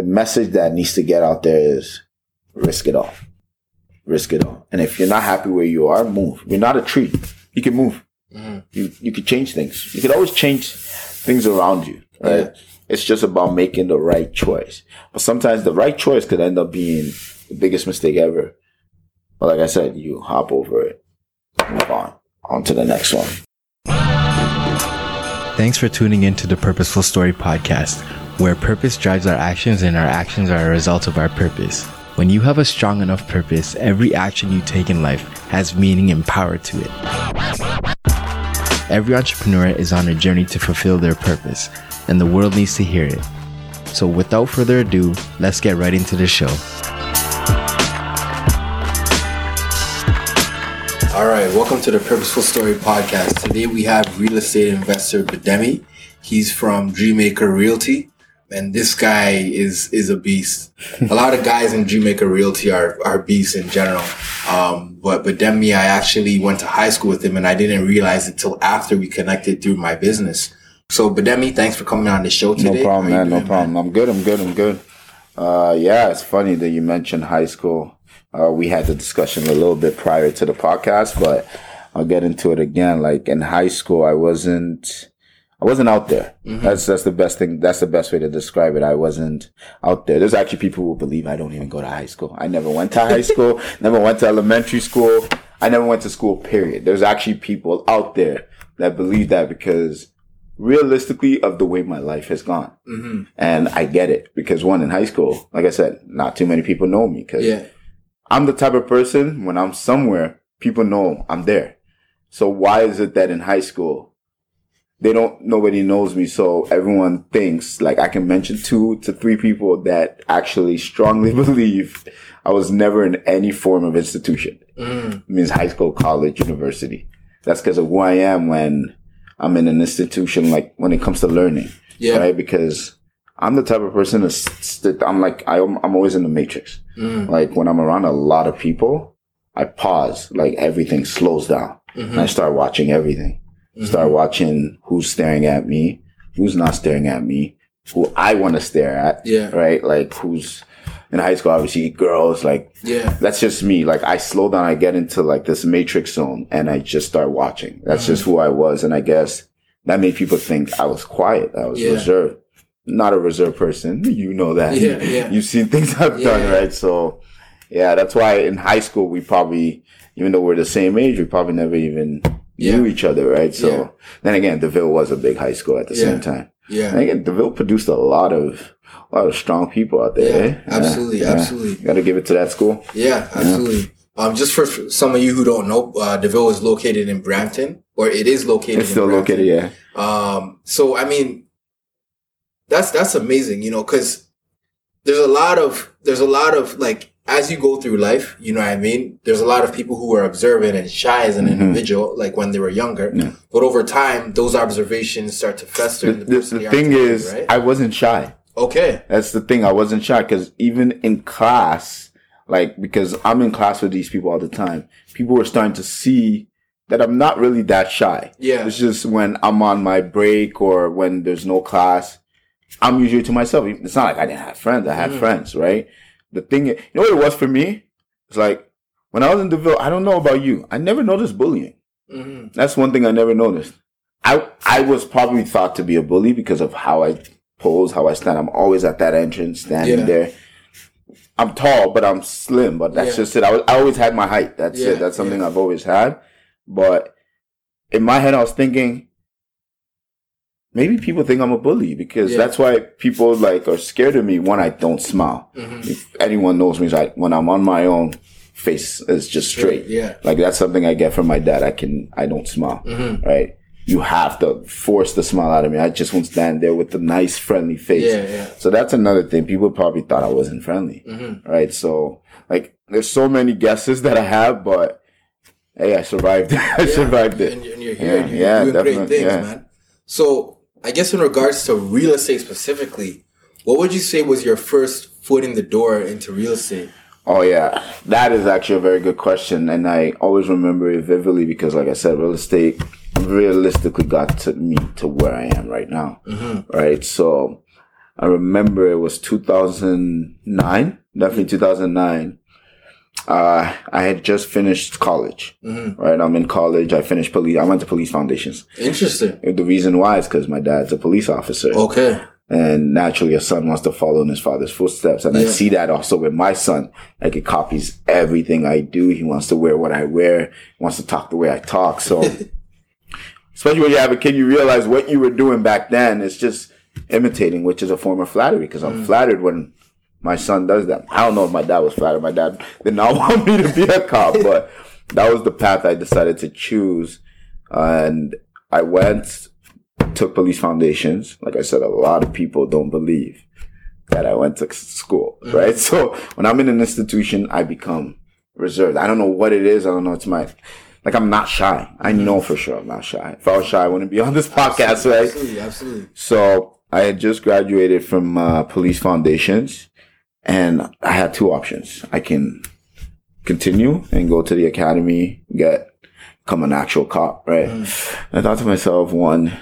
the message that needs to get out there is risk it all. Risk it all. And if you're not happy where you are, move. You're not a tree. You can move. Mm-hmm. You you can change things. You can always change things around you. Right? Yeah. It's just about making the right choice. But sometimes the right choice could end up being the biggest mistake ever. But like I said, you hop over it, move on, on to the next one. Thanks for tuning in to the Purposeful Story podcast, where purpose drives our actions and our actions are a result of our purpose. When you have a strong enough purpose, every action you take in life has meaning and power to it. Every entrepreneur is on a journey to fulfill their purpose, and the world needs to hear it. So, without further ado, let's get right into the show. All right, welcome to the Purposeful Story podcast. Today we have real estate investor Bidemi. He's from Dreammaker Realty, and this guy is is a beast. a lot of guys in Dreammaker Realty are are beasts in general. Um, but Bidemi, I actually went to high school with him, and I didn't realize it till after we connected through my business. So Bidemi, thanks for coming on the show today. No problem, man. No doing, problem. I'm good. I'm good. I'm good. Uh, yeah, it's funny that you mentioned high school. Uh, we had the discussion a little bit prior to the podcast, but I'll get into it again. Like in high school, I wasn't, I wasn't out there. That's that's the best thing. That's the best way to describe it. I wasn't out there. There's actually people who believe I don't even go to high school. I never went to high school. never went to elementary school. I never went to school. Period. There's actually people out there that believe that because realistically of the way my life has gone. Mm-hmm. And I get it because one in high school, like I said, not too many people know me because Yeah. I'm the type of person when I'm somewhere, people know I'm there. So why is it that in high school, they don't, nobody knows me. So everyone thinks like I can mention two to three people that actually strongly believe I was never in any form of institution. Mm. It means high school, college, university. That's because of who I am when I'm in an institution, like when it comes to learning Yeah. right? Because I'm the type of person that st- I'm like I'm I'm always in the matrix. Mm. Like when I'm around a lot of people, I pause. Like everything slows down, Mm-hmm. and I start watching everything. Start watching who's staring at me, who's not staring at me, who I want to stare at. Yeah. Right. Like who's in high school, obviously girls. Like Yeah. that's just me. Like I slow down, I get into like this matrix zone and I just start watching. That's just Mm-hmm. who I was. And I guess that made people think I was quiet. I was Yeah. reserved. Not a reserved person. You know that. Yeah, yeah. You've seen things I've done, Yeah. right? So yeah, that's why in high school we probably, even though we're the same age, we probably never even knew each other, right? So Yeah. then again, DeVille was a big high school at the Yeah. same time. Yeah. And again, DeVille produced a lot of a lot of strong people out there. Yeah, eh? absolutely, absolutely. Got to give it to that school. Yeah, absolutely. Um, just for some of you who don't know, uh, DeVille is located in Brampton, or it is located. It's in still Brampton. located, yeah. Um, so I mean, that's that's amazing, you know, because there's a lot of there's a lot of like as you go through life, you know what I mean. There's a lot of people who are observant and shy as an individual, like when they were younger. Mm-hmm. Yeah. But over time, those observations start to fester. The, the, the thing is, right? I wasn't shy. okay, That's the thing. I wasn't shy because even in class, like, because I'm in class with these people all the time, people were starting to see that I'm not really that shy. Yeah. It's just when I'm on my break or when there's no class, I'm usually to myself. It's not like I didn't have friends. I Mm. had friends, right? The thing, you know what it was for me? It's like when I was in DeVille, I don't know about you. I never noticed bullying. hmm That's one thing I never noticed. I I was probably thought to be a bully because of how I pose, how I stand. I'm always at that entrance, standing Yeah. there. I'm tall, but I'm slim. But that's Yeah. just it. I, was, I always had my height. That's Yeah, it. That's something. I've always had. But in my head, I was thinking, maybe people think I'm a bully because Yeah. that's why people like are scared of me when I don't smile. hmm If anyone knows me, like when I'm on my own, face is just straight. Yeah. Like that's something I get from my dad. I can, I don't smile, hmm right? You have to force the smile out of me. I just won't stand there with a nice, friendly face. Yeah, yeah. So that's another thing. People probably thought I wasn't friendly, hmm right? So like, there's so many guesses that I have, but hey, I survived. I survived it. And, you're- and you're here. Yeah, and you're yeah, doing great definitely, things, yeah. man. So, I guess in regards to real estate specifically, what would you say was your first foot in the door into real estate? Oh yeah, that is actually a very good question, and I always remember it vividly because, like I said, real estate realistically got to me to where I am right now. Mm-hmm. Right, so I remember it was 2009, definitely 2009. Uh, I had just finished college, Mm-hmm. right? I'm in college. I finished police. I went to police foundations. Interesting. The reason why is because my dad's a police officer. Okay. And naturally, a son wants to follow in his father's footsteps. And I see that also with my son. Like, he copies everything I do. He wants to wear what I wear. He wants to talk the way I talk. So, especially when you have a kid, you realize what you were doing back then is just imitating, which is a form of flattery because I'm flattered when my son does that. I don't know if my dad was flattered. My dad did not want me to be a cop, but that was the path I decided to choose. and I went, took police foundations. Like I said, a lot of people don't believe that I went to school, right? So when I'm in an institution, I become reserved. I don't know what it is. I don't know. It's my, like I'm not shy. I know for sure I'm not shy. If I was shy, I wouldn't be on this podcast, right? Absolutely. Absolutely. So I had just graduated from uh, police foundations and I had two options. I can continue and go to the academy, get, become an actual cop, right? Mm. I thought to myself, one,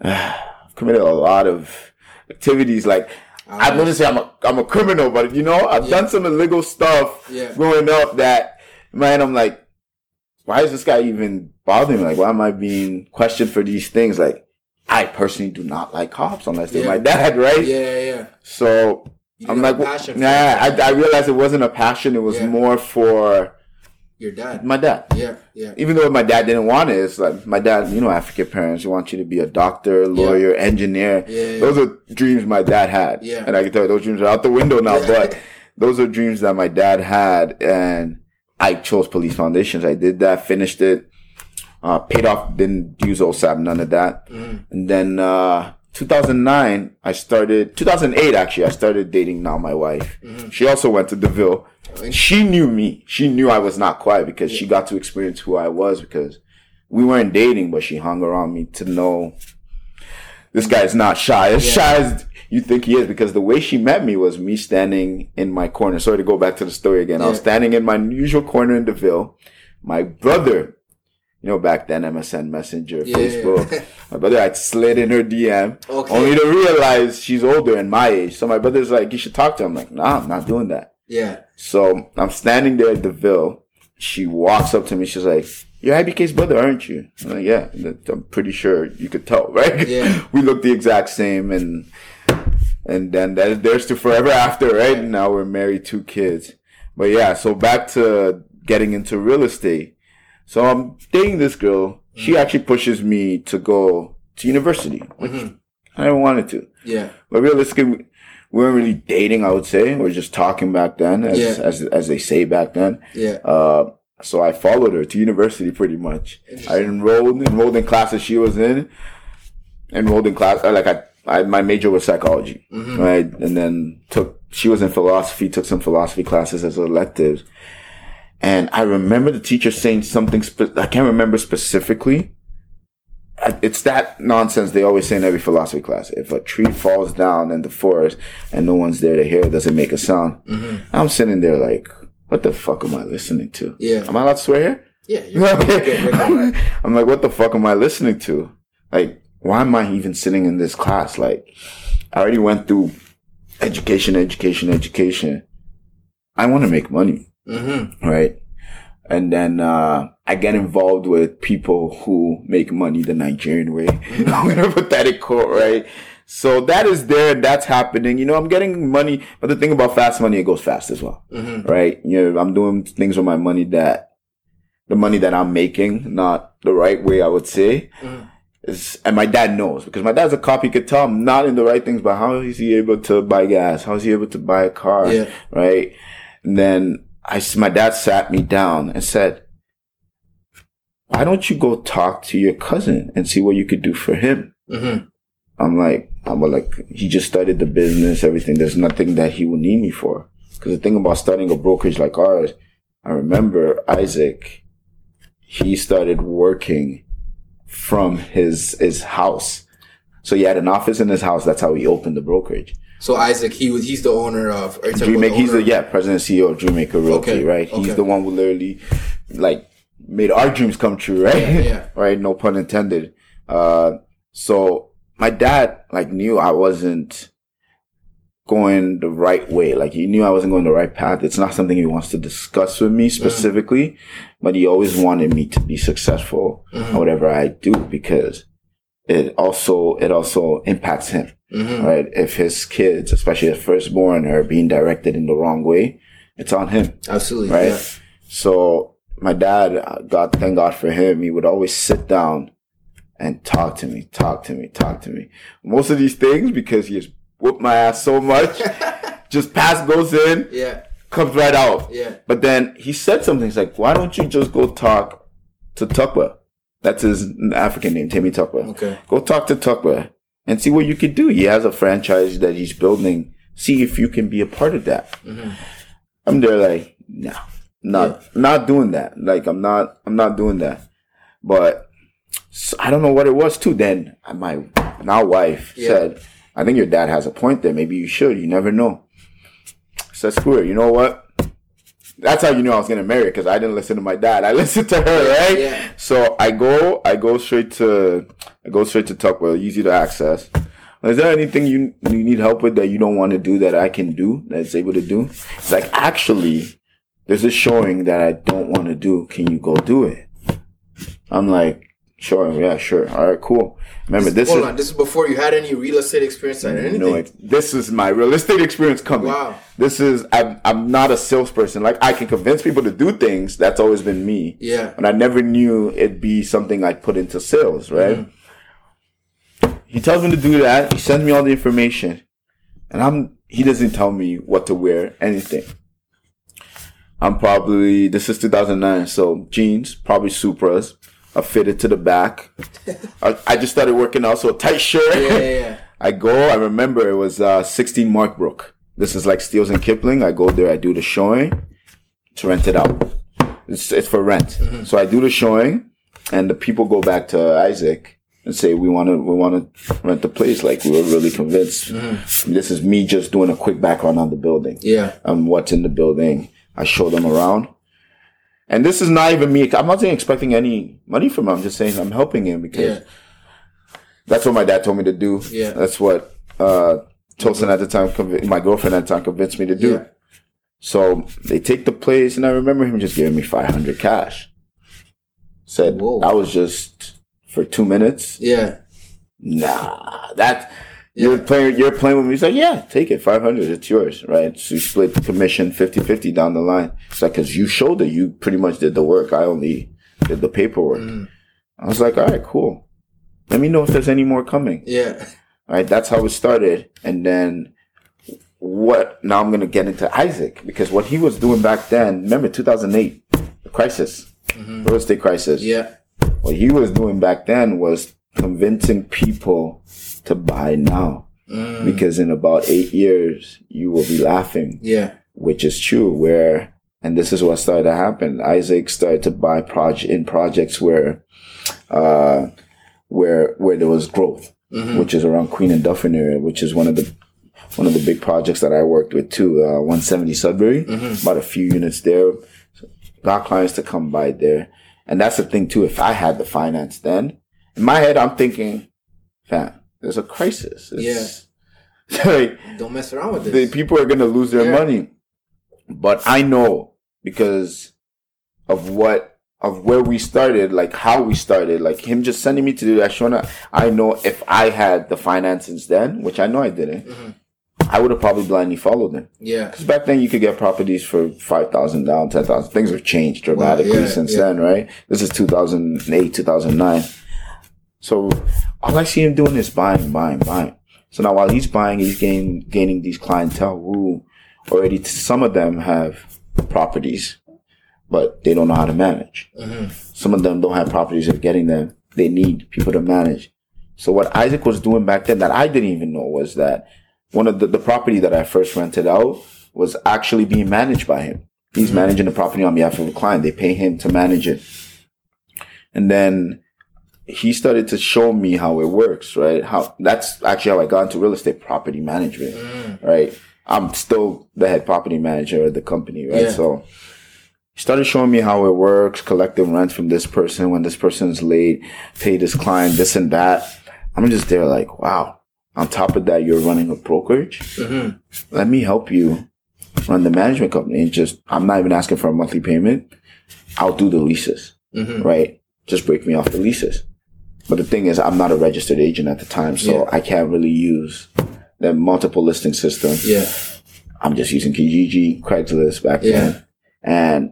I've committed a lot of activities. Like, I wouldn't say I'm a, I'm a criminal, but you know, I've done some illegal stuff Yeah. growing up that, man, I'm like, why is this guy even bothering me? Like, why am I being questioned for these things? Like, I personally do not like cops unless they're Yeah. my dad, right? Yeah. Yeah. yeah. So I'm like, nah. I, I realized it wasn't a passion. It was Yeah. more for Your dad. my dad. Yeah. Yeah. Even though my dad didn't want it, it's like my dad, you know, African parents want you to be a doctor, lawyer, engineer. Yeah, yeah. Those are dreams my dad had. Yeah. And I can tell you those dreams are out the window now, but those are dreams that my dad had. And I chose police foundations. I did that, finished it, uh, paid off, didn't use OSAP, none of that. Mm-hmm. And then, uh, 2009, I started, 2008 actually, I started dating now my wife. Mm-hmm. She also went to DeVille. She knew me. She knew I was not quiet because she got to experience who I was because we weren't dating, but she hung around me to know this guy's not shy. As shy as you think he is because the way she met me was me standing in my corner. Sorry to go back to the story again. I was standing in my usual corner in DeVille. My brother, you know, back then MSN Messenger, Yeah. Facebook. my brother had slid in her DM Okay. only to realize she's older and my age. So my brother's like, you should talk to her. I'm like, nah, I'm not doing that. Yeah. So I'm standing there at the DeVille. She walks up to me. She's like, "You're IBK's brother, aren't you?" I'm like, "Yeah." I'm pretty sure you could tell, right? Yeah. we look the exact same, and and then that there's to forever after, right? Now we're married, two kids. But yeah, so back to getting into real estate. So I'm dating this girl. She mm-hmm. actually pushes me to go to university, which mm-hmm. I didn't want to. Yeah. But realistically, we we weren't really dating. I would say we are just talking back then, as Yeah. as as they say back then. Yeah. Uh, so I followed her to university pretty much. I enrolled enrolled in classes she was in. Enrolled in class like I, I my major was psychology, mm-hmm. right? And then took she was in philosophy. Took some philosophy classes as electives. And I remember the teacher saying something. Spe- I can't remember specifically, it's that nonsense they always say in every philosophy class. If a tree falls down in the forest and no one's there to hear it, does it make a sound? I'm sitting there like, what the fuck am I listening to? Yeah. Am I allowed to swear here? Yeah. You're good. I'm like, what the fuck am I listening to? Like, why am I even sitting in this class? Like, I already went through education, education, education. I want to make money Mm-hmm. right? And then uh, I get involved with people who make money the Nigerian way. I'm gonna put that in quote, right? So that is there, that's happening. You know, I'm getting money, but the thing about fast money, it goes fast as well, Mm-hmm. right? You know, I'm doing things with my money that the money that I'm making, not the right way, I would say. Mhm. Is, and my dad knows because my dad's a cop. He could tell I'm not in the right things, but how is he able to buy gas? How is he able to buy a car? Yeah. Right. And then I, my dad sat me down and said, why don't you go talk to your cousin and see what you could do for him? Mm-hmm. I'm like, I'm like, he just started the business, everything. There's nothing that he will need me for. Cause the thing about starting a brokerage like ours, I remember Isaac, he started working from his, his house. So he had an office in his house. That's how he opened the brokerage. So Isaac, he was he's the owner of. Are you talking Dream Maker, he's the yeah president and CEO of Dreammaker Realty, Okay, right? He's okay. the one who literally like made our dreams come true, right? yeah. right, no pun intended. Uh, so my dad like knew I wasn't going the right way. Like he knew I wasn't going the right path. It's not something he wants to discuss with me specifically, but he always wanted me to be successful Mm-hmm. at whatever I do because it also, it also impacts him, Mm-hmm. right? If his kids, especially his firstborn are being directed in the wrong way, it's on him Absolutely. right? Yeah. So my dad, uh, God, thank God for him. He would always sit down and talk to me, talk to me, talk to me. Most of these things because he has whooped my ass so much, just pass goes in, Yeah. comes right out. Yeah. But then he said something. He's like, "Why don't you just go talk to Tukwa?" That's his African name, Timmy Tukwa. Okay. Go talk to Tukwa and see what you could do. He has a franchise that he's building. See if you can be a part of that. Mm-hmm. I'm there like, no, not not doing that. Like I'm not I'm not doing that. But I don't know what it was too. Then my now wife Yeah. said, I think your dad has a point there. Maybe you should. You never know. I said, screw it. You know what? That's how you knew I was gonna marry because I didn't listen to my dad. I listened to her, right? yeah. So I go, I go straight to, I go straight to Tuckwell, easy to access. Is there anything you you need help with that you don't want to do that I can do that's able to do? It's like actually, there's a showing that I don't want to do. Can you go do it? I'm like, sure, yeah, sure. All right, cool. Remember, this Hold is on. This is before you had any real estate experience or anything. it, this is my real estate experience coming. Wow. This is I'm I'm not a salesperson. Like I can convince people to do things. That's always been me. Yeah. And I never knew it'd be something I'd put into sales, right? Mm-hmm. He tells me to do that. He sends me all the information, and I'm he doesn't tell me what to wear, anything. I'm probably this is 2009, so jeans, probably Supras, a fitted to the back. I, I just started working out, so a tight shirt. Yeah, yeah, yeah. I go, I remember it was uh, 16 Markbrook. This is like Steeles and Kipling. I go there, I do the showing to rent it out. It's, it's for rent. So I do the showing and the people go back to Isaac and say, we want to, we want to rent the place. Like we were really convinced. This is me just doing a quick background on the building Yeah. um, what's in the building. I show them around. And this is not even me. I'm not saying expecting any money from him. I'm just saying I'm helping him because Yeah. that's what my dad told me to do. Yeah. That's what uh, Tosin at the time, conv- my girlfriend at the time, convinced me to do. Yeah. So they take the place, and I remember him just giving me 500 cash. Said Whoa. I was just for two minutes. Yeah. Nah, that you're playing. You're playing with me. He's like, yeah, take it, 500. It's yours, right? So you split the commission 50-50 down the line. It's like because you showed it, you pretty much did the work. I only did the paperwork. Mm. I was like, all right, cool. Let me know if there's any more coming. Yeah. Right? That's how it started. And then what, now I'm going to get into Isaac because what he was doing back then, remember 2008, the crisis, real estate crisis. Yeah. What he was doing back then was convincing people to buy now. Because in about eight years, you will be laughing, Yeah. which is true. Where, and this is what started to happen. Isaac started to buy project in projects where, uh, where, where there was growth, which is around Queen and Dufferin area, which is one of the, one of the big projects that I worked with too, uh, 170 Sudbury, about a few units there. Got clients to come by there. And that's the thing too. If I had the finance then, in my head, I'm thinking, fam, there's a crisis. It's, like, Don't mess around with the this. people are going to lose their Yeah. money. But I know because of what, of where we started, like how we started, like him just sending me to do that, Shona, I know if I had the finances then, which I know I didn't, Mm-hmm. I would have probably blindly followed him. Yeah. Because back then you could get properties for 5,000 down, 10,000. Things have changed dramatically yeah, since yeah. then, right? This is 2008, 2009. So all I see him doing is buying, buying, buying. So now while he's buying, he's gaining, gaining these clientele who already, some of them have properties, but they don't know how to manage. Mm-hmm. Some of them don't have properties. They're getting them. They need people to manage. So what Isaac was doing back then that I didn't even know was that one of the, the property that I first rented out was actually being managed by him. He's mm-hmm. managing the property on behalf of a client. They pay him to manage it. And then he started to show me how it works, right? How that's actually how I got into real estate property management, right? I'm still the head property manager of the company, right? Yeah. So he started showing me how it works, collecting rent from this person when this person's late, pay this client, this and that. I'm just there like, wow. On top of that, you're running a brokerage. Mm-hmm. Let me help you run the management company and just, I'm not even asking for a monthly payment. I'll do the leases, Mm-hmm. right? Just break me off the leases. But the thing is, I'm not a registered agent at the time, so Yeah. I can't really use the multiple listing system. Yeah. I'm just using Kijiji, Craigslist back Yeah. then. And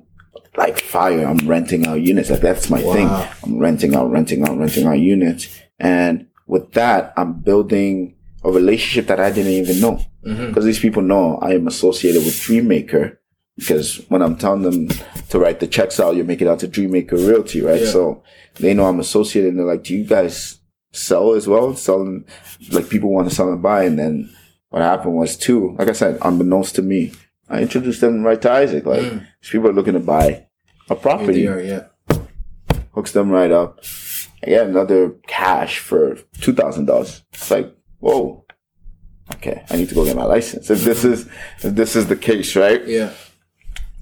like fire, I'm renting out units. Like that's my Wow. thing. I'm renting out, renting out, renting out units. And with that, I'm building a relationship that I didn't even know. Mm-hmm. Because these people know I am associated with Dreammaker. Because when I'm telling them to write the checks out, you make it out to Dreammaker Realty, right? Yeah. So they know I'm associated and they're like, do you guys sell as well? Selling, like people want to sell and buy. And then what happened was too, like I said, unbeknownst to me, I introduced them right to Isaac. Like Mm. people are looking to buy a property, are, yeah. hooks them right up. I get another cash for two thousand dollars. It's like, whoa. Okay, I need to go get my license. If this is if this is the case, right? Yeah.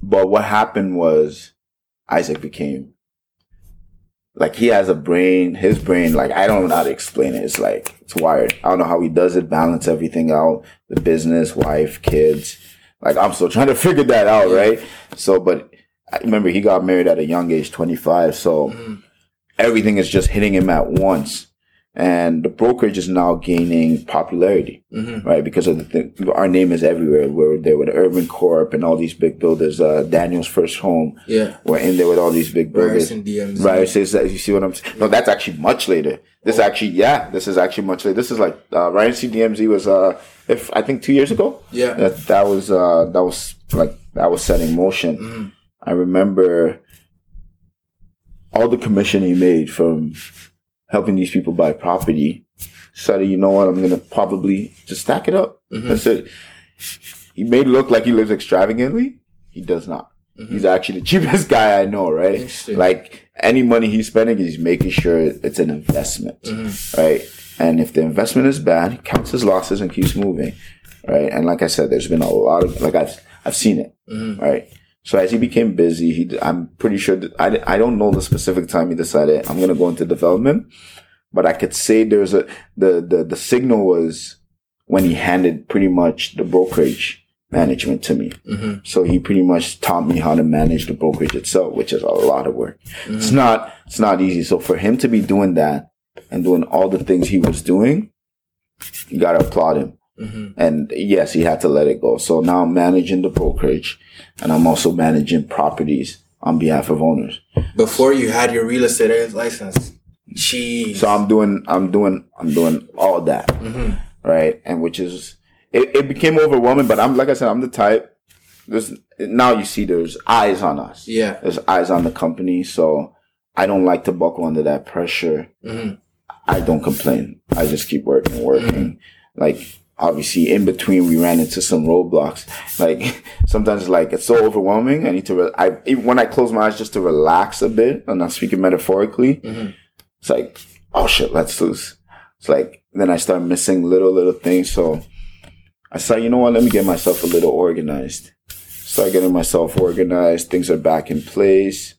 But what happened was Isaac became like he has a brain, his brain, like I don't know how to explain it. It's like it's wired. I don't know how he does it, balance everything out, the business, wife, kids. Like I'm still trying to figure that out, right? So but I remember he got married at a young age, 25. So Mhm. everything is just hitting him at once. And the brokerage is now gaining popularity Mm-hmm. right? Because of the thing, our name is everywhere. We're there with Urbancorp and all these big builders. Uh, Daniel's First Home. Yeah. We're in there with all these big builders. Right, says that you see what I'm saying? No, that's actually much later. This actually, yeah, this is actually much later. This is like uh, Ryan CDMZ was, uh, if I think two years ago. Yeah. That that was uh, that was like that was set in motion. Mhm. I remember all the commission he made from helping these people buy property. Decided, you know what, I'm gonna probably just stack it up. Mhm. That's it. He may look like he lives extravagantly. He does not. He's actually the cheapest guy I know, right? Like any money he's spending, he's making sure it's an investment, Mhm. right? And if the investment is bad, he counts his losses and keeps moving, right? And like I said, there's been a lot of like I've I've seen it, Mhm. right? So as he became busy, he I'm pretty sure that I I don't know the specific time he decided I'm gonna go into development, but I could say there's a the the the signal was when he handed pretty much the brokerage management to me. Mhm. So he pretty much taught me how to manage the brokerage itself, which is a lot of work. It's not it's not easy. So for him to be doing that and doing all the things he was doing, you gotta applaud him. Mhm. And yes, he had to let it go. So now I'm managing the brokerage and I'm also managing properties on behalf of owners. Before you had your real estate license. Jeez. So I'm doing I'm doing I'm doing all that. Mhm. right? And which is it, it became overwhelming. But I'm like I said, I'm the type. There's now you see there's eyes on us. Yeah. There's eyes on the company, so I don't like to buckle under that pressure. Mhm. I don't complain. I just keep working, working. Like obviously, in between, we ran into some roadblocks. Like sometimes, like it's so overwhelming. I need to. Re- I even when I close my eyes just to relax a bit, and I'm speaking metaphorically. Mhm. It's like, oh shit, let's lose. It's like then I start missing little little things. So I said, you know what? Let me get myself a little organized. Start getting myself organized. Things are back in place.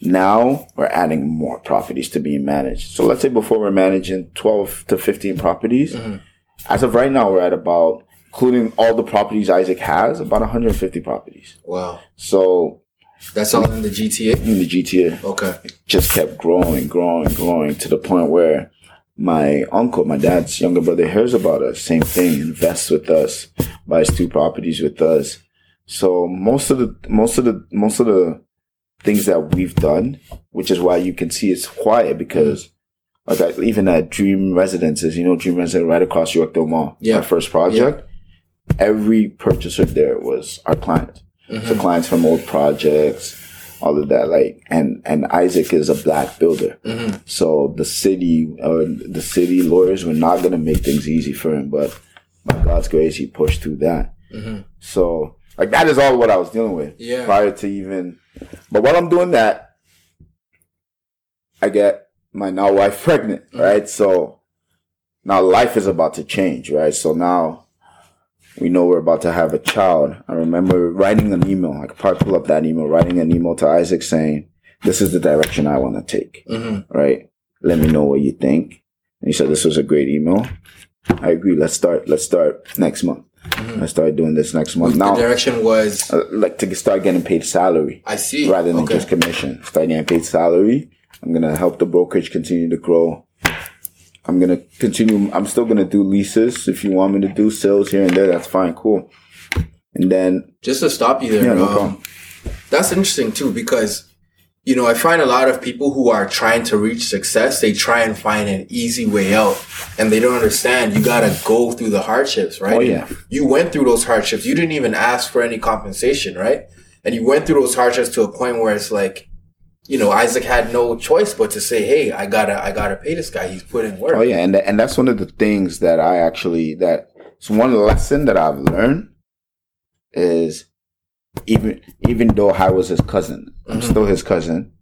Now we're adding more properties to being managed. So let's say before we're managing 12 to 15 properties. Mhm. As of right now, we're at about, including all the properties Isaac has, about 150 properties. Wow. So That's all in the GTA? in the GTA, Okay. just kept growing, growing, growing to the point where my uncle, my dad's younger brother, hears about us. Same thing, invests with us, buys two properties with us. So most of the most of the most of the things that we've done, which is why you can see it's quiet because like even at Dream Residences, you know, Dream Residence right across Yorkdale Mall, Yeah. our first project. Every purchaser there was our client. So Mhm. clients from old projects, all of that. Like, and and Isaac is a black builder, Mhm. so the city or the city lawyers were not gonna make things easy for him. But by God's grace, he pushed through that. Mhm. So like that is all what I was dealing with Yeah. prior to even. But while I'm doing that, I get my now wife pregnant, right? So now life is about to change, right? So now we know we're about to have a child. I remember writing an email. I could probably pull up that email, writing an email to Isaac saying, "This is the direction I want to take." Mhm. Right? Let me know what you think. And he said this was a great email. I agree. Let's start. Let's start next month. Let's start doing this next month. Mm-hmm. The Now, direction was uh, like to start getting paid salary I see. rather than okay. just commission. Start getting paid salary. I'm gonna help the brokerage continue to grow. I'm gonna continue. I'm still gonna do leases. If you want me to do sales here and there, that's fine. Cool. And then just to stop you there, Yeah, no um, that's interesting too because you know I find a lot of people who are trying to reach success, they try and find an easy way out, and they don't understand you got to go through the hardships, right? Oh, yeah. You went through those hardships. You didn't even ask for any compensation, right? And you went through those hardships to a point where it's like, you know, Isaac had no choice but to say, "Hey, I gotta, I gotta pay this guy. He's put in work." Oh yeah, and and that's one of the things that I actually that it's one lesson that I've learned is even even though I was his cousin, I'm mm-hmm. still his cousin.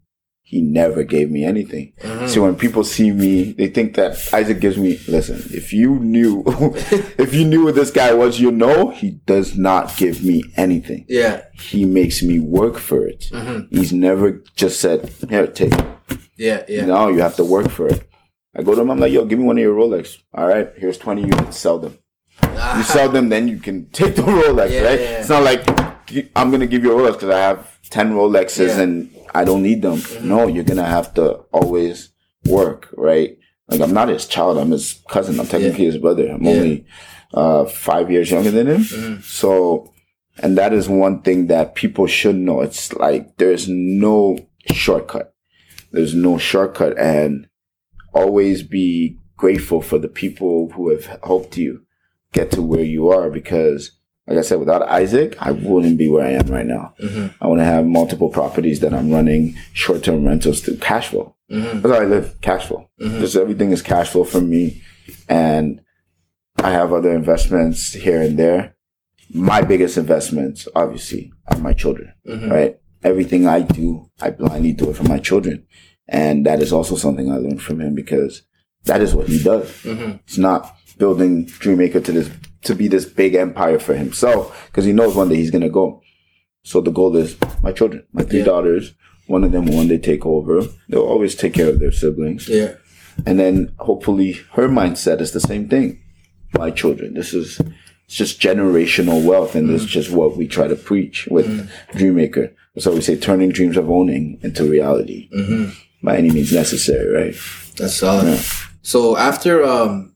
He never gave me anything. So when people see me, they think that Isaac gives me. Listen, if you knew, if you knew what this guy was, you know he does not give me anything. Yeah, He makes me work for it. He's never just said, "Here, take." it." yeah, yeah. No, you have to work for it. I go to him, I'm like, yo, give me one of your Rolex. All right, here's 20 units, sell them. You sell them, then you can take the Rolex, Yeah, right? yeah. It's not like I'm going to give you a Rolex because I have 10 Rolexes Yeah. Mm-hmm. and I don't need them. No, you're going to have to always work, right? Like, I'm not his child, I'm his cousin. I'm technically his brother. I'm Yeah. Mm-hmm. only uh, five years younger than him. So, and that is one thing that people should know. It's like there's no shortcut. There's no shortcut and always be grateful for the people who have helped you get to where you are because like I said, without Isaac, I wouldn't be where I am right now. Mm-hmm. I want to have multiple properties that I'm running short-term rentals through cash flow. Mm-hmm. That's how I live, cash flow. Mm-hmm. Just everything is cash flow for me. And I have other investments here and there. My biggest investments, obviously, are my children, right? Everything I do, I blindly do it for my children. And that is also something I learned from him because that is what he does. It's not building Dreammaker to this, to be this big empire for himself because he knows one day he's going to go. So the goal is my children, my three Yeah. daughters. One of them, will one day take over. They'll always take care of their siblings. Yeah, And then hopefully her mindset is the same thing. My children, this is it's just generational wealth, and this is mm. just what we try to preach with mm. Dreammaker. So we say turning dreams of owning into reality mm-hmm. by any means necessary, right? that's solid. So after, um,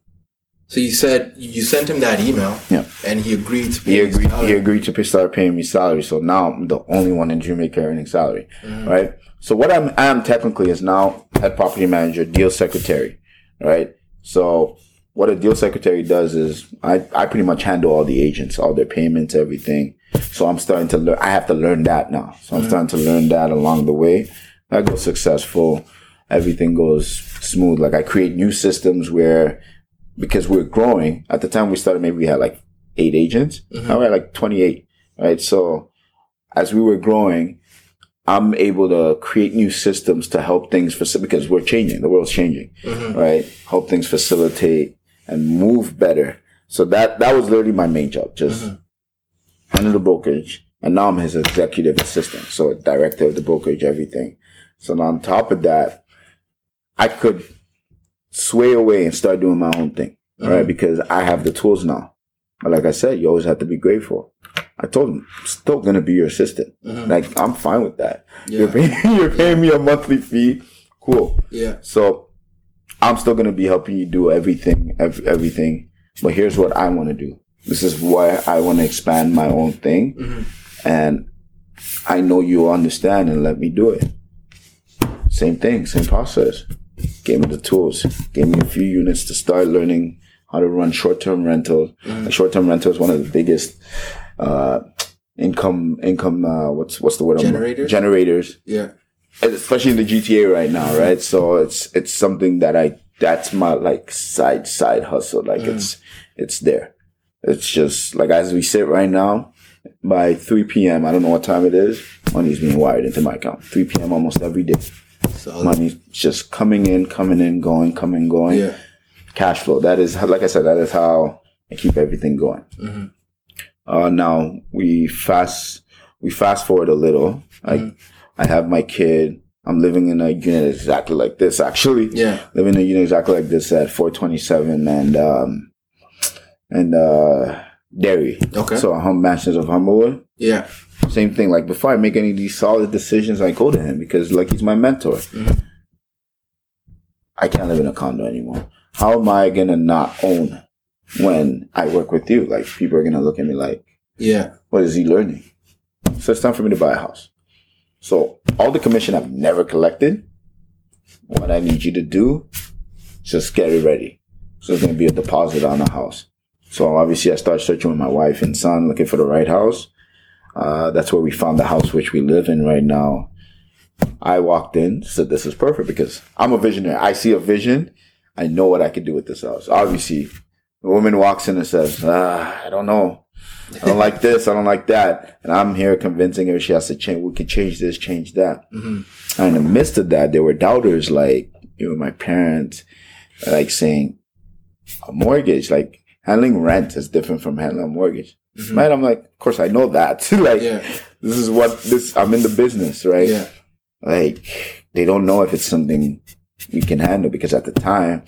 so you said you sent him that email, Yeah. and he agreed to pay He agreed. salary. He agreed to pay- start paying me salary. So now I'm the only one in Dreammaker earning salary, mm-hmm. right? So what I'm, I am technically is now head property manager, deal secretary, right? So what a deal secretary does is I, I pretty much handle all the agents, all their payments, everything. So I'm starting to learn. I have to learn that now. So I'm mm-hmm. starting to learn that along the way. I go successful. Everything goes smooth. Like I create new systems where because we're growing. At the time we started, maybe we had like eight agents. Mm-hmm. Now we're like 28, right? So as we were growing, I'm able to create new systems to help things for, because we're changing. The world's changing, mm-hmm. right? Help things facilitate and move better. So that, that was literally my main job, just mm-hmm. handle the brokerage. And now I'm his executive assistant. So director of the brokerage, everything. So now on top of that, I could sway away and start doing my own thing, right? Mm. Because I have the tools now. But like I said, you always have to be grateful. I told him, I'm still gonna be your assistant. Mm-hmm. Like I'm fine with that. You're paying, you're paying me a monthly fee. Cool. Yeah, So I'm still gonna be helping you do everything, ev- everything. But here's what I want to do. This is why I want to expand my own thing, mm-hmm. and I know you'll understand and let me do it. Same thing, same process. Gave me the tools. Gave me a few units to start learning how to run short-term rentals. Like short-term rental is one of the biggest uh, income income. Uh, what's what's the word? I'm- Generators? Generators yeah, especially in the GTA right now, right? So it's it's something that I that's my like side side hustle. Like it's it's there. It's just like as we sit right now, by 3 p.m. I don't know what time it is. Money's being wired into my account. 3 p.m. almost every day. Solid. Money's just coming in, coming in, going, coming, going. Yeah, Cash flow. That is like I said. That is how I keep everything going. Uh, now we fast we fast forward a little. I I have my kid. I'm living in a unit exactly like this. Actually, yeah, living in a unit exactly like this at 427, and um, and uh, Derry. Okay. So Hum Mansions of Humberwood. Yeah. Same thing. Like before I make any of these solid decisions, I go to him because like he's my mentor. Mhm. I can't live in a condo anymore. How am I gonna not own when I work with you? Like people are gonna look at me like, Yeah. what is he learning? So it's time for me to buy a house. So all the commission I've never collected, what I need you to do, just get it ready. So it's gonna be a deposit on the house. So obviously I start searching with my wife and son, looking for the right house. Uh, that's where we found the house which we live in right now. I walked in, said this is perfect because I'm a visionary. I see a vision. I know what I can do with this house. Obviously, the woman walks in and says, ah, I don't know. I don't like this. I don't like that. And I'm here convincing her she has to change. We can change this, change that. hmm And in the midst of that, there were doubters like, you know, my parents, like saying a mortgage, like handling rent is different from handling a mortgage. Mhm. Right? I'm like, of course I know that. like, Yeah. this is what this, I'm in the business, right? Yeah. Like, they don't know if it's something we can handle because at the time,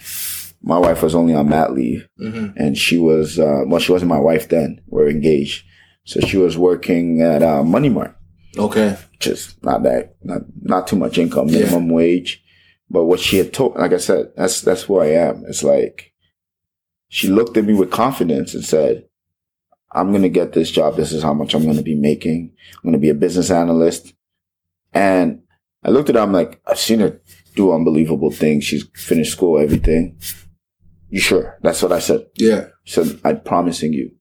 my wife was only on mat leave hmm and she was, uh, well, she wasn't my wife then. We are engaged. So she was working at, uh, Money Mart Okay. just not that not not too much income, Yeah. minimum wage. But what she had told, like I said, that's that's who I am. It's like she looked at me with confidence and said, "I'm gonna get this job. This is how much I'm gonna be making. I'm gonna be a business analyst." And I looked at her. I'm like, I've seen her do unbelievable things. She's finished school, everything. You sure? That's what I said. Yeah. She said, I'm promising you.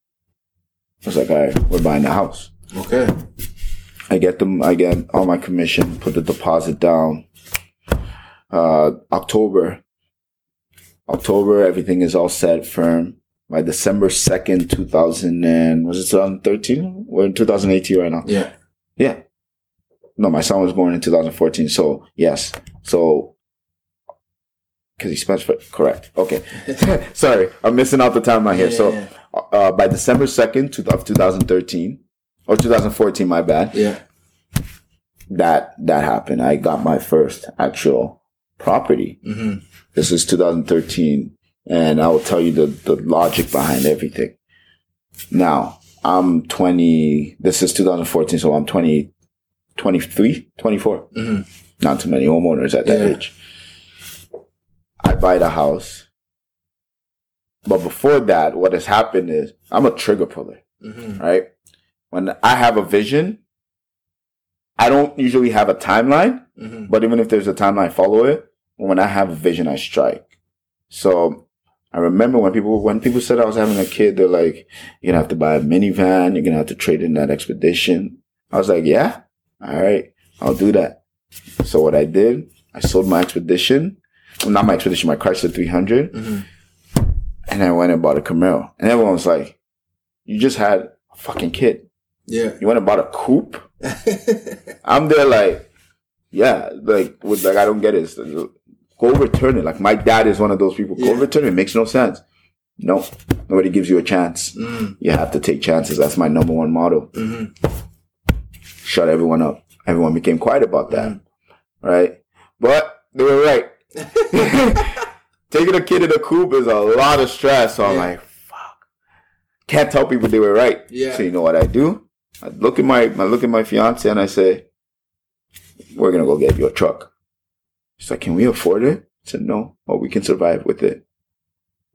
I was like, all right, we're buying the house. Okay. I get them. I get all my commission. Put the deposit down. Uh, October. October, everything is all set, firm. By December second, two thousand and was it two thousand thirteen? We're in two thousand eighteen right now. Yeah. Yeah. No, my son was born in 2014. So yes. So because he spent for correct. Okay. Sorry, I'm missing out the time right here. Yeah, so yeah, uh, by December second of 2013 or 2014, my bad Yeah. that that happened. I got my first actual property. hmm This is 2013, and I will tell you the the logic behind everything. Now I'm 20. This is 2014, so I'm 20, 23, 24. hmm Not too many homeowners at that Yeah. age. I buy the house, but before that, what has happened is I'm a trigger puller hmm right? When I have a vision, I don't usually have a timeline, hmm but even if there's a timeline, I follow it. When I have a vision, I strike. So I remember when people when people said I was having a kid, they're like, "You're gonna have to buy a minivan. You're gonna have to trade in that expedition." I was like, "Yeah, all right, I'll do that." So what I did, I sold my expedition, well, not my expedition, my Chrysler 300, hmm and I went and bought a Camaro. And everyone was like, "You just had a fucking kid." Yeah. You went and bought a coupe? I'm there like, yeah, like, with, like I don't get it. Go return it. Like my dad is one of those people. Go Yeah. return it. It makes no sense. No, nobody gives you a chance. mm You have to take chances. That's my number one motto. hmm Shut everyone up. Everyone became quiet about that, Mm. right? But they were right. Taking a kid in a coop is a lot of stress. So I'm Yeah. like, fuck. Can't tell people they were right. Yeah. So you know what I do? I look at my I look at my fiance and I say, We're gonna go get you a truck. She's like, Can we afford it? I said, No, but we can survive with it.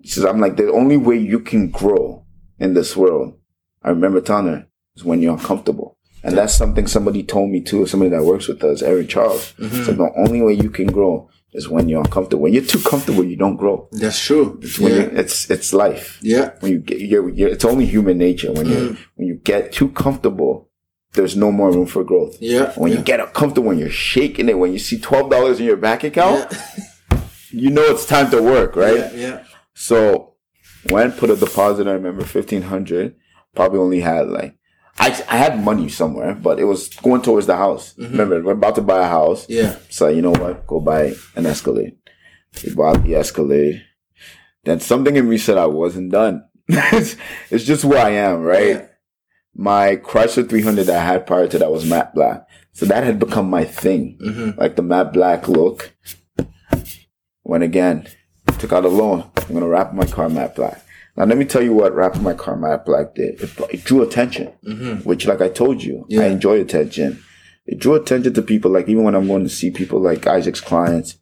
She says, I'm like, the only way you can grow in this world, I remember telling her, is when you're uncomfortable. And that's something somebody told me too, somebody that works with us, Eric Charles. Mhm. So the only way you can grow is when you're uncomfortable. When you're too comfortable, you don't grow. That's true. It's when yeah. it's it's life. Yeah. When you get you're, you're it's only human nature. When you Mm. when you get too comfortable, there's no more room for growth. Yeah. When yeah. you get comfortable, when you're shaking it, when you see twelve dollars in your bank account, yeah. you know it's time to work, right? Yeah. Yeah. So went put a deposit. I remember fifteen hundred. Probably only had like I I had money somewhere, but it was going towards the house. Mm-hmm. Remember, we're about to buy a house. Yeah. So you know what? Go buy an Escalade. We bought the Escalade. Then something in me said I wasn't done. it's, it's just who I am, right? My Chrysler 300 that I had prior to that was matte black. So that had become my thing. hmm Like the matte black look. When again, took out a loan. I'm going to wrap my car matte black. Now let me tell you what Rapper My Car Matte Black did. It, it drew attention, which, like I told you, Yeah. I enjoy attention. It drew attention to people. Like even when I'm going to see people like Isaac's clients,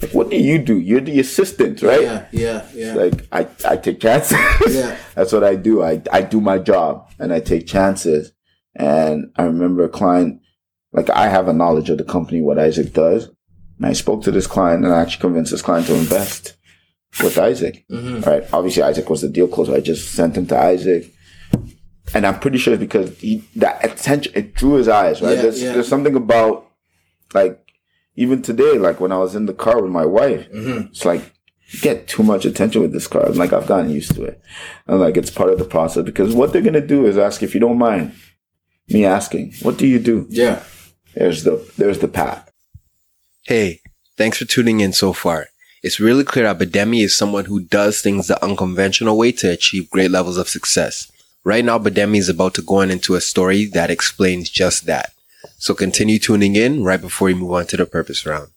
like what do you do? You're the assistant, right? Yeah, yeah, yeah. Like I, I take chances. Yeah. That's what I do. I, I do my job and I take chances. And I remember a client, like I have a knowledge of the company, what Isaac does. And I spoke to this client and I actually convinced this client to invest with Isaac. Mm-hmm. Right. Obviously Isaac was the deal closer. I just sent him to Isaac. And I'm pretty sure it's because he, that attention, it drew his eyes, right? Yeah, there's, yeah. there's something about like, even today, like when I was in the car with my wife, Mm-hmm. it's like, get too much attention with this car. I'm like, I've gotten used to it. And like, it's part of the process because what they're going to do is ask, if you don't mind me asking, what do you do? yeah. There's the, there's the path. Hey, thanks for tuning in so far. It's really clear that Bidemi is someone who does things the unconventional way to achieve great levels of success. Right now, Bidemi is about to go on into a story that explains just that. So continue tuning in right before we move on to the purpose round.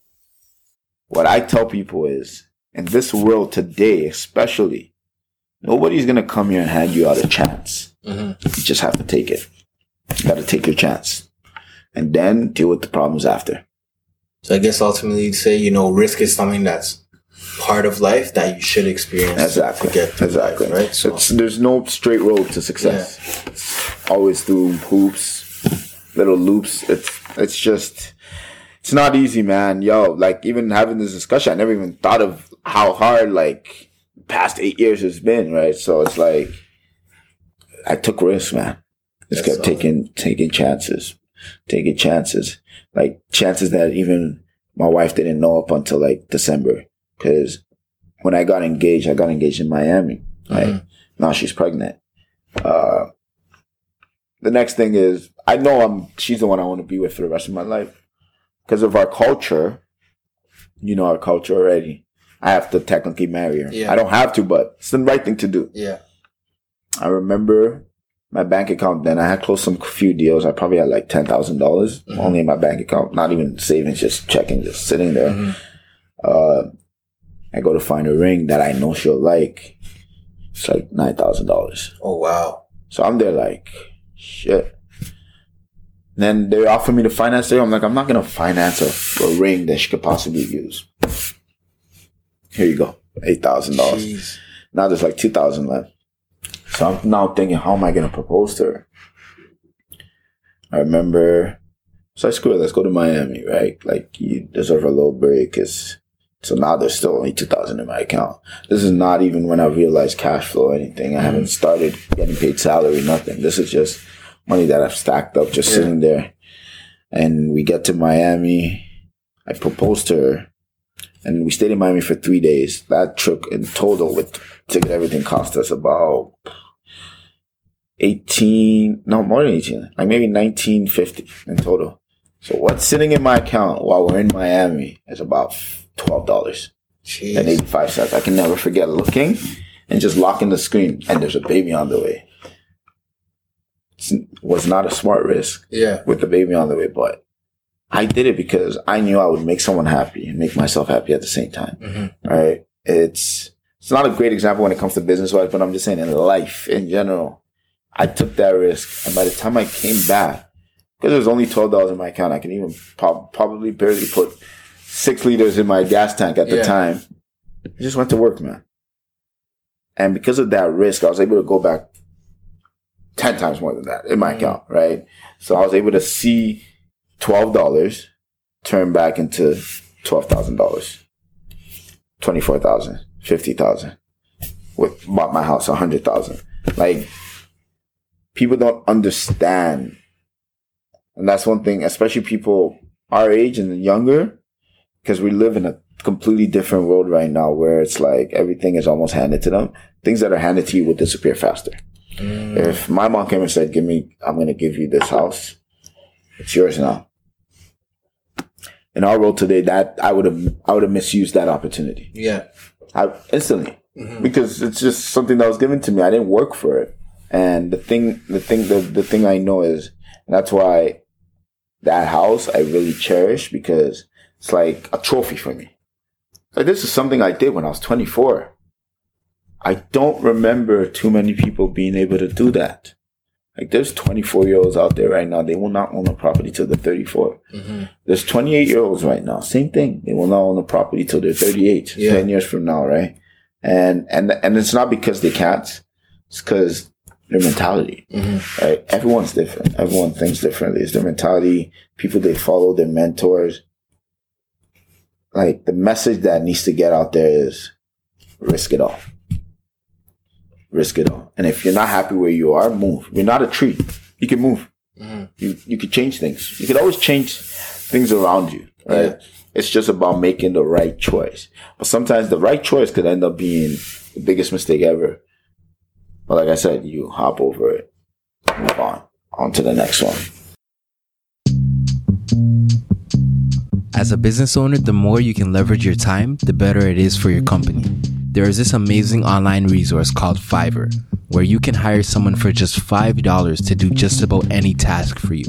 What I tell people is, in this world today, especially, nobody's going to come here and hand you out a chance. Mm-hmm. You just have to take it. You got to take your chance and then deal with the problems after. So I guess ultimately you'd say, you know, risk is something that's part of life that you should experience Exactly. to get exactly. life, right? So It's, there's no straight road to success. It's always through hoops, little loops. It's it's just it's not easy, man. Yo, like even having this discussion, I never even thought of how hard like past eight years has been, right? So it's like I took risks, man. Just That's kept taking taking chances, taking chances, like chances that even my wife didn't know up until like December. Because when I got engaged, I got engaged in Miami. Right now, she's pregnant. Uh, the next thing is I know I'm she's the one I want to be with for the rest of my life because of our culture. You know our culture already. I have to technically marry her. Yeah. I don't have to, but it's the right thing to do. yeah. I remember my bank account then. I had closed some few deals. I probably had like ten thousand dollars only in my bank account, not even savings, just checking, just sitting there. Uh, I go to find a ring that I know she'll like. It's like nine thousand dollars. Oh wow. So I'm there like, shit. Then they offer me to finance it. I'm like, I'm not gonna finance a, a ring that she could possibly use. Here you go, eight thousand dollars. Now there's like 2,000 left. So I'm now thinking, how am I going to propose to her? I remember, so I screw it, let's go to Miami, right? Like, you deserve a little break. It's, so now there's still only 2,000 in my account. This is not even when I realized cash flow or anything. I haven't started getting paid salary, nothing. This is just money that I've stacked up just sitting there. And we get to Miami. I proposed to her and we stayed in Miami for three days. That trip in total with ticket everything cost us about eighteen, no more than eighteen, like maybe nineteen fifty in total. So what's sitting in my account while we're in Miami is about twelve dollars Jeez. and eighty five cents. I can never forget looking and just locking the screen, and there's a baby on the way. Was not a smart risk yeah. with the baby on the way, but I did it because I knew I would make someone happy and make myself happy at the same time. Mhm. Right? It's it's not a great example when it comes to business wise, but I'm just saying in life in general, I took that risk, and by the time I came back, because there was only twelve dollars in my account, I can even prob- probably barely put six liters in my gas tank at the Yeah. time. I just went to work, man. And because of that risk, I was able to go back 10 times more than that in my mm. account, right? So I was able to see $12 turn back into $12,000, 24,000, 50,000 with bought my house 100,000. Like people don't understand. And that's one thing, especially people our age and younger, because we live in a completely different world right now where it's like everything is almost handed to them. Things that are handed to you will disappear faster. Mm. If my mom came and said, "Give me, I'm going to give you this house. It's yours now." In our world today, that I would have, I would have misused that opportunity. Yeah. I instantly mm-hmm. because it's just something that was given to me. I didn't work for it, and the thing, the thing, the the thing I know is and that's why that house I really cherish because it's like a trophy for me. Like this is something I did when I was 24. I don't remember too many people being able to do that. Like there's 24 year olds out there right now. They will not own a property till they're 34. Mm-hmm. There's 28 year olds right now. Same thing. They will not own a property till they're 38, Yeah. 10 years from now, right? And, and, and it's not because they can't. It's because their mentality, Mm-hmm. right? Everyone's different. Everyone thinks differently. It's their mentality, people they follow, their mentors. Like the message that needs to get out there is risk it all. Risk it all. And if you're not happy where you are, move. You're not a tree. You can move. Mm-hmm. You you could change things. You could always change things around you. Right? Yeah. It's just about making the right choice. But sometimes the right choice could end up being the biggest mistake ever. But like I said, you hop over it, move on, on to the next one. As a business owner, the more you can leverage your time, the better it is for your company. There is this amazing online resource called Fiverr, where you can hire someone for just $5 to do just about any task for you.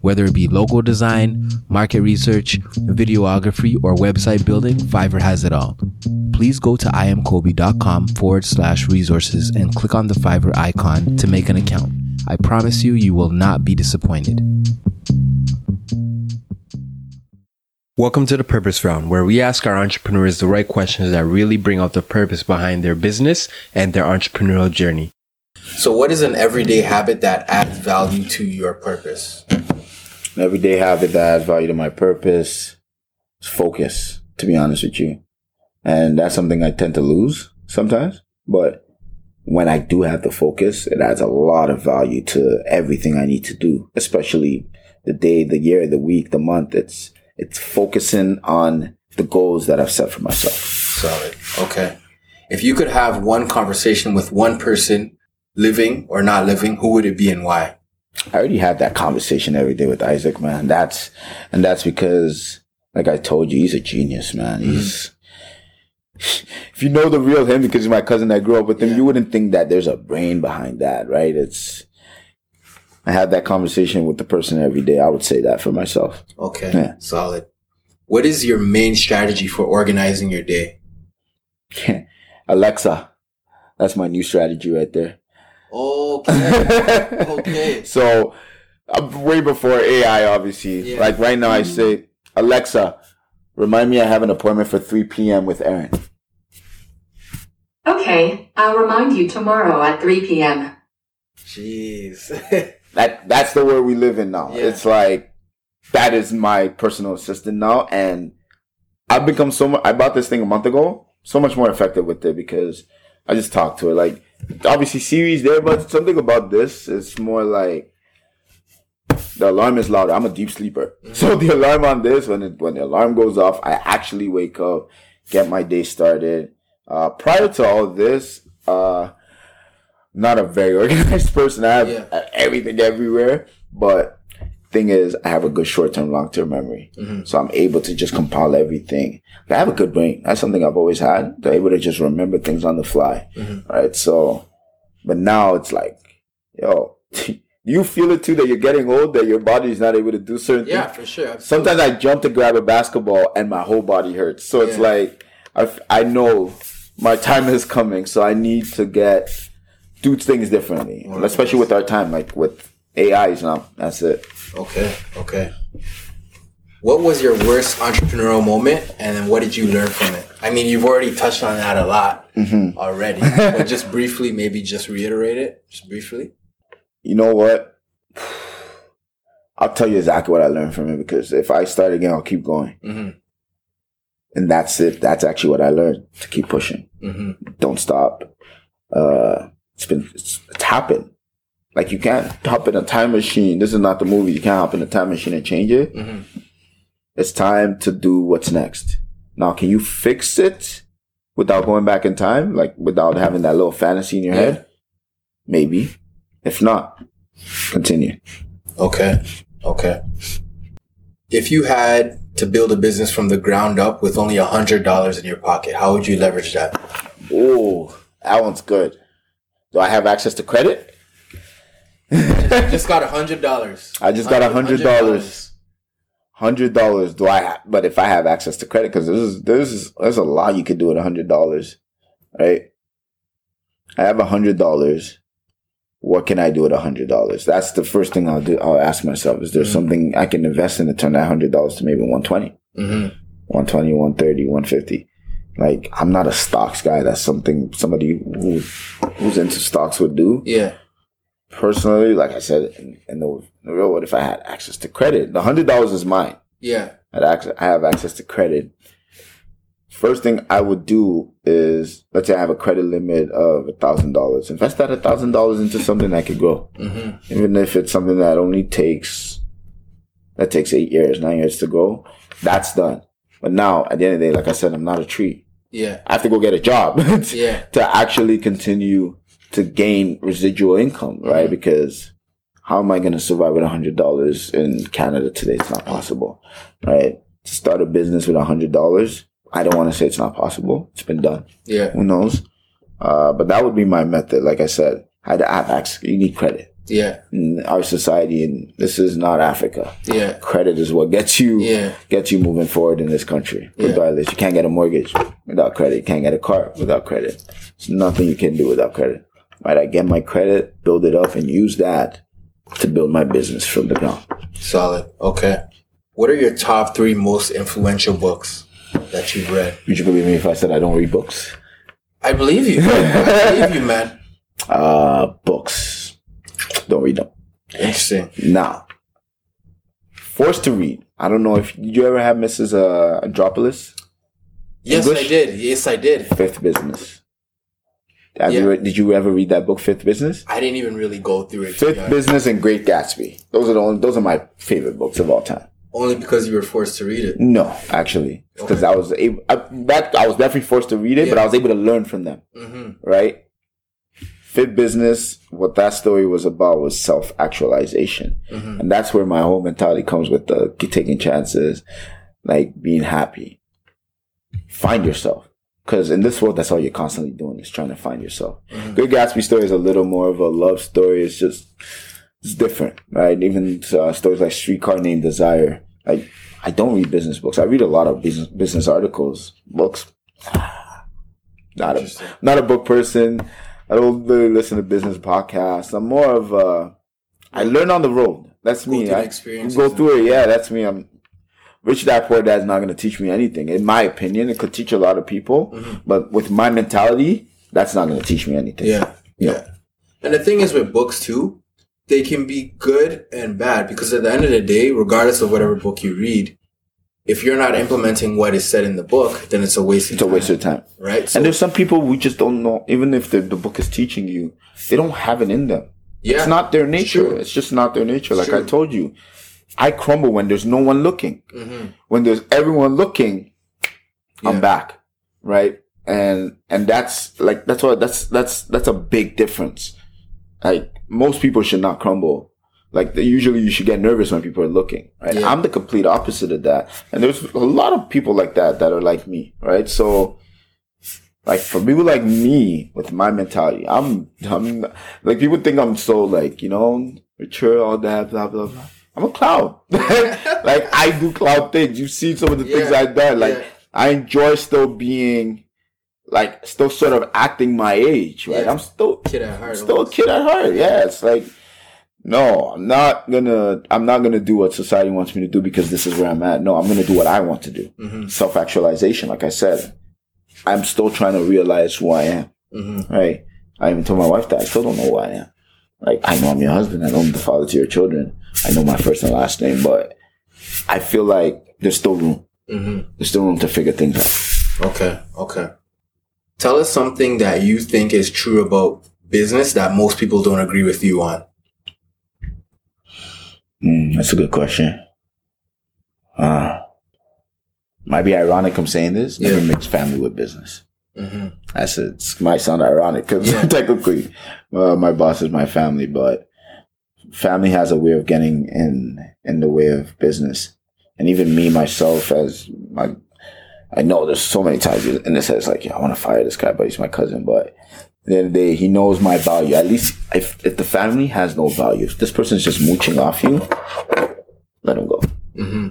Whether it be logo design, market research, videography, or website building, Fiverr has it all. Please go to iamkobi.com forward slash resources and click on the Fiverr icon to make an account. I promise you, you will not be disappointed. Welcome to the Purpose Round, where we ask our entrepreneurs the right questions that really bring out the purpose behind their business and their entrepreneurial journey. So, what is an everyday habit that adds value to your purpose? An everyday habit that adds value to my purpose is focus, to be honest with you. And that's something I tend to lose sometimes. But when I do have the focus, it adds a lot of value to everything I need to do, especially the day, the year, the week, the month. It's, it's focusing on the goals that I've set for myself. Solid. Okay. If you could have one conversation with one person, living or not living, who would it be and why? I already have that conversation every day with Isaac, man. That's, and that's because, like I told you, he's a genius, man. Mm-hmm. He's, if you know the real him, because he's my cousin that grew up with him, Yeah. you wouldn't think that there's a brain behind that, right? It's, I have that conversation with the person every day. I would say that for myself. Okay. Yeah. Solid. What is your main strategy for organizing your day? Alexa, that's my new strategy right there. Okay. Okay. So, uh, way before AI, obviously. Yeah. Like right now, I say, Alexa, remind me I have an appointment for 3 p.m. with Aaron. Okay, I'll remind you tomorrow at 3 p.m. Jeez. That that's the world we live in now. Yeah. It's like that is my personal assistant now, and I've become so much. I bought this thing a month ago, so much more effective with it because I just talk to it. Like obviously Siri's there, but something about this is more like the alarm is louder. I'm a deep sleeper, so the alarm on this when it, when the alarm goes off, I actually wake up, get my day started. Uh, prior to all this, uh, not a very organized person. I have Yeah. everything everywhere, but thing is, I have a good short term, long term memory, mm-hmm. so I'm able to just compile everything. I have a good brain. That's something I've always had. To able to just remember things on the fly, mm-hmm. right? So, but now it's like, yo, you feel it too that you're getting old, that your body is not able to do certain yeah, things. Yeah, for sure. Sometimes I jump to grab a basketball and my whole body hurts. So it's Yeah. like I, I know my time is coming, so I need to get do things differently, especially with our time, like with AIs now. That's it. Okay. Okay. What was your worst entrepreneurial moment, and then what did you learn from it? I mean, you've already touched on that a lot already, but just briefly, maybe just reiterate it, just briefly. You know what? I'll tell you exactly what I learned from it because if I start again, I'll keep going. Mm-hmm. And that's it. That's actually what I learned to keep pushing. Mm-hmm. Don't stop. Uh, it's been, it's, it's happened. Like you can't hop in a time machine. This is not the movie. You can't hop in a time machine and change it. Mhm. It's time to do what's next. Now, can you fix it without going back in time? Like without having that little fantasy in your Yeah. head? Maybe. If not, continue. Okay. Okay. If you had to build a business from the ground up with only a hundred dollars in your pocket, how would you leverage that? Oh, that one's good. Do I have access to credit? Just got a hundred dollars. I just got a hundred dollars. Hundred dollars. Do I? have But if I have access to credit, because there's there's there's a lot you could do with a hundred dollars, right? I have a hundred dollars. What can I do with a hundred dollars? That's the first thing I'll do. I'll ask myself, is there something I can invest in to turn that hundred dollars to maybe 120, Mm-hmm. 120, 130, 150? Like, I'm not a stocks guy. That's something somebody who, who's into stocks would do. Yeah. Personally, like I said, in, in the, in the real world, if I had access to credit, the hundred dollars is mine. Yeah. I had access, I have access to credit. First thing I would do is, let's say I have a credit limit of a thousand dollars. Invest that a thousand dollars into something that could grow, Mm-hmm. even if it's something that only takes that takes eight years, nine years to grow. That's done. But now, at the end of the day, like I said, I'm not a tree. Yeah. I have to go get a job Yeah. to actually continue to gain residual income, right? Because how am I going to survive with a hundred dollars in Canada today? It's not possible, right? To start a business with a hundred dollars, I don't want to say it's not possible. It's been done. Yeah. Who knows? Uh, but that would be my method. Like I said, I had to have access. You need credit Yeah. in our society, and this is not Africa. Yeah. Credit is what gets you Yeah. gets you moving forward in this country. Yeah. Regardless, you can't get a mortgage without credit. You can't get a car without credit. There's nothing you can do without credit. Right? I get my credit, build it up, and use that to build my business from the ground. Solid. Okay. What are your top three most influential books that you've read? Would you believe me if I said I don't read books? I believe you. I believe you, man. Uh, books. Don't read them. Interesting. Now, forced to read. I don't know if you ever have Mrs. Uh, Andropoulos? Yes, English? I did. Yes, I did. Fifth Business. Have Yeah. re- did you ever read that book, Fifth Business? I didn't even really go through it. Fifth. Business and Great Gatsby. Those are the only, those are my favorite books of all time. Only because you were forced to read it. No, actually, because Okay. I was able I, that I was definitely forced to read it, but I was able to learn from them. Mm-hmm. Right? Fifth Business. What that story was about was self actualization, Mhm. and that's where my whole mentality comes with the taking chances, like being happy. Find yourself, because in this world, that's all you're constantly doing is trying to find yourself. Mhm. Good Gatsby story is a little more of a love story. It's just it's different, right? Even uh, stories like Streetcar Named Desire. Like I don't read business books. I read a lot of business business articles, books. Not a not a book person. I don't really listen to business podcasts. I'm more of a. I learn on the road. That's Go me. I go through it. Yeah, that's me. I'm rich dad poor dad's not going to teach me anything. In my opinion, it could teach a lot of people, mm-hmm. but with my mentality, that's not going to teach me anything. Yeah. Yeah. And the thing is with books too, they can be good and bad because at the end of the day, regardless of whatever book you read, if you're not implementing what is said in the book, then it's a waste of It's a time. waste of time. right? So, And there's some people we just don't know, even if the, the book is teaching you, they don't have it in them. yeah. It's not their nature. It's just not their nature. Like I told you, I crumble when there's no one looking. hmm When there's everyone looking, Yeah. I'm back. Right. And, and that's like, that's what, that's, that's, that's a big difference. Like most people should not crumble. Like they, usually you should get nervous when people are looking, right? Yeah. I'm the complete opposite of that. And there's a lot of people like that that are like me, right? So, like for people like me with my mentality, I'm, I'm like people think I'm so like, you know, mature, all that, blah, blah, blah. I'm a clown. like I do clown things. You've seen some of the things Yeah. I've done. Like Yeah. I enjoy still being like still sort of acting my age, right? Yeah. I'm still Kid at heart. I'm still a kid at heart. Yeah, it's like no, I'm not gonna I'm not gonna do what society wants me to do because this is where I'm at. No, I'm gonna do what I want to do. Mhm. Self actualization, like I said. I'm still trying to realize who I am. Mhm. Right. I even told my wife that I still don't know who I am. Like I know I'm your husband, I know I'm the father to your children. I know my first and last name, but I feel like there's still room. Mhm. There's still room to figure things out. Okay. Okay. Tell us something that you think is true about business that most people don't agree with you on. Mm, that's a good question. Uh, might be ironic I'm saying this. Never Yeah. mix family with business. hmm That's it. It might sound ironic because Yeah. technically, uh, my boss is my family, but family has a way of getting in in the way of business. And even me myself, as my, I know there's so many times in this head, it's like, yeah, I want to fire this guy, but he's my cousin. But the end of the day, he knows my value. At least if if the family has no value, if this person's just mooching off you, let him go. hmm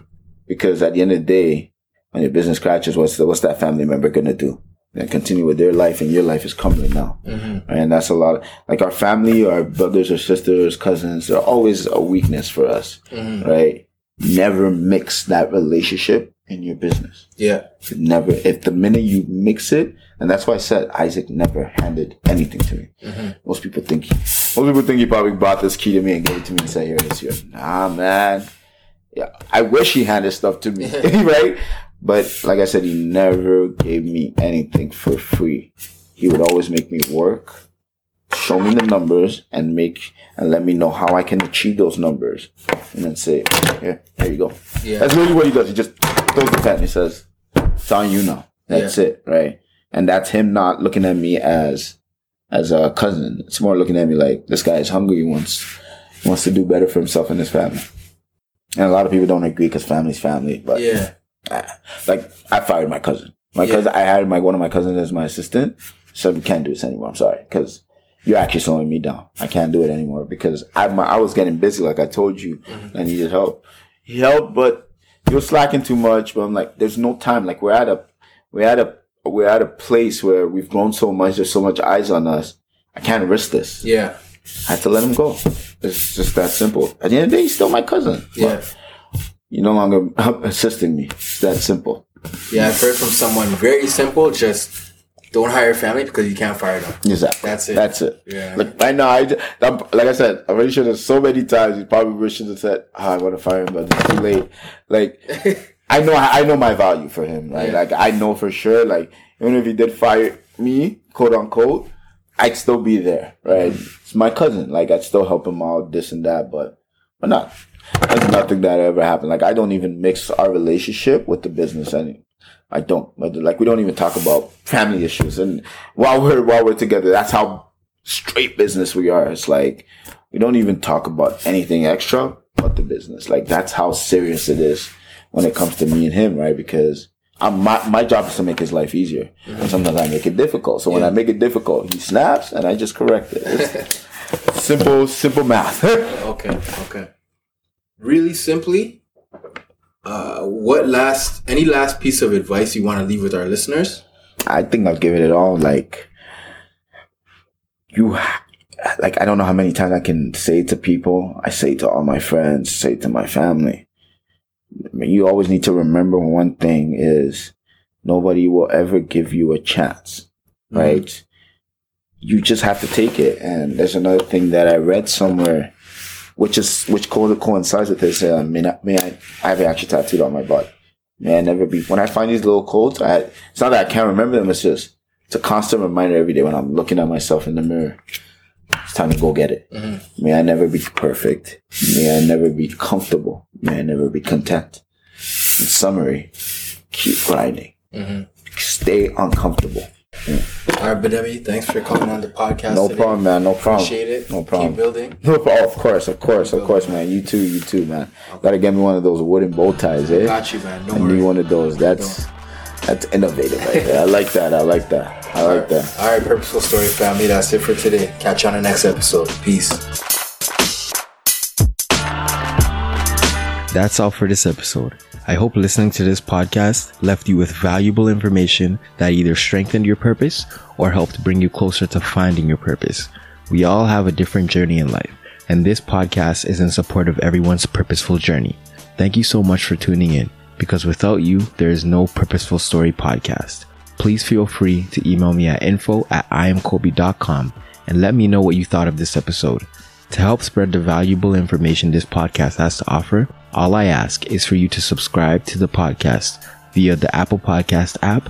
Because at the end of the day, when your business crashes, what's the, what's that family member gonna do? and continue with their life, and your life is crumbling now. And that's a lot. Of, like our family, our brothers or sisters, cousins, they're always a weakness for us, right? Never mix that relationship in your business. Yeah. Never. If the minute you mix it, and that's why I said Isaac never handed anything to me. Mm-hmm. Most people think most people think he probably brought this key to me and gave it to me and said, "Here it is." Here, nah, man. Yeah, I wish he handed stuff to me, right? But like I said, he never gave me anything for free. He would always make me work, show me the numbers, and make and let me know how I can achieve those numbers, and then say, yeah, there you go." Yeah. That's really what he does. He just throws the pen. He says, "It's on you now." That's it, right? And that's him not looking at me as as a cousin. It's more looking at me like this guy is hungry. He wants he wants to do better for himself and his family. And a lot of people don't agree because family's family. But Yeah. ah, like I fired my cousin. My Yeah. cousin, I had my one of my cousins as my assistant. Said we can't do this anymore. I'm sorry because you're actually slowing me down. I can't do it anymore because I my, I was getting busy. Like I told you, Mm-hmm. I needed help. He helped, but he was slacking too much. But I'm like, there's no time. Like we're at a we're at a we're at a place where we've grown so much. There's so much eyes on us. I can't risk this. Yeah. I had to let him go. It's just that simple. At the end of the day, he's still my cousin. Yeah. You're no longer assisting me. It's that simple. Yeah. I've heard from someone very simple. Just don't hire family because you can't fire them. Exactly. That's it. That's it. Yeah. Like right now, I just, that, like I said, I'm pretty sure there's so many times you probably should have said, oh, "I want to fire him," but it's too late. Like I know, I know my value for him. Right. Yeah. Like I know for sure. Like even if he did fire me, quote unquote, I'd still be there. Right. Mm-hmm. It's my cousin. Like I'd still help him out, this and that. But but not. That's nothing that ever happened. Like I don't even mix our relationship with the business any. I don't. Like we don't even talk about family issues. And while we're while we're together, that's how straight business we are. It's like we don't even talk about anything extra but the business. Like that's how serious it is when it comes to me and him, right? Because I'm, my my job is to make his life easier, and sometimes I make it difficult. So when I make it difficult, he snaps, and I just correct it. Simple, simple math. Okay. Okay. Really simply, uh, what last any last piece of advice you want to leave with our listeners? I think I've given it all. Like you, like I don't know how many times I can say to people. I say to all my friends, say to my family. I mean, you always need to remember one thing: is nobody will ever give you a chance, right? You just have to take it. And there's another thing that I read somewhere, which is which co- coincides with this. Uh, may, not, may I? I have it actually tattooed on my body. May I never be. When I find these little quotes, I it's not that I can't remember them. It's just it's a constant reminder every day when I'm looking at myself in the mirror. It's time to go get it. May I never be perfect. May I never be comfortable. May I never be content. In summary, keep grinding. Stay uncomfortable. All right, Bidemi, thanks for coming on the podcast. No today. problem, man. No problem. Appreciate it. No problem. Keep building. No, oh, of course, of course, of course, man. You too, you too, man. Gotta get me one of those wooden bow ties, eh? Got you, man. I Don't worry. need one of those. That's that's innovative right there. I like that. I like that. I like that. All right, Purposeful Story family, that's it for today. Catch you on the next episode. Peace. That's all for this episode. I hope listening to this podcast left you with valuable information that either strengthened your purpose or helped bring you closer to finding your purpose. We all have a different journey in life, and this podcast is in support of everyone's purposeful journey. Thank you so much for tuning in, because without you, there is no Purposeful Story podcast. Please feel free to email me at info at iamkobi.com and let me know what you thought of this episode. To help spread the valuable information this podcast has to offer, all I ask is for you to subscribe to the podcast via the Apple Podcast app,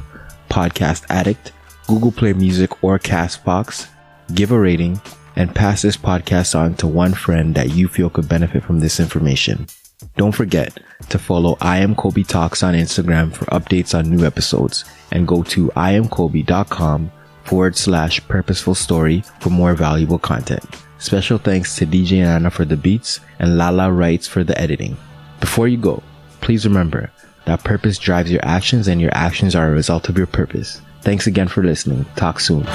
Podcast Addict, Google Play Music, or Castbox. Give a rating and pass this podcast on to one friend that you feel could benefit from this information. Don't forget to follow I am Kobi Talks on Instagram for updates on new episodes and go to iamkobi.com forward slash purposeful story for more valuable content. Special thanks to DJ Nana for the beats and Lala Writes for the editing. Before you go, please remember that purpose drives your actions and your actions are a result of your purpose. Thanks again for listening. Talk soon.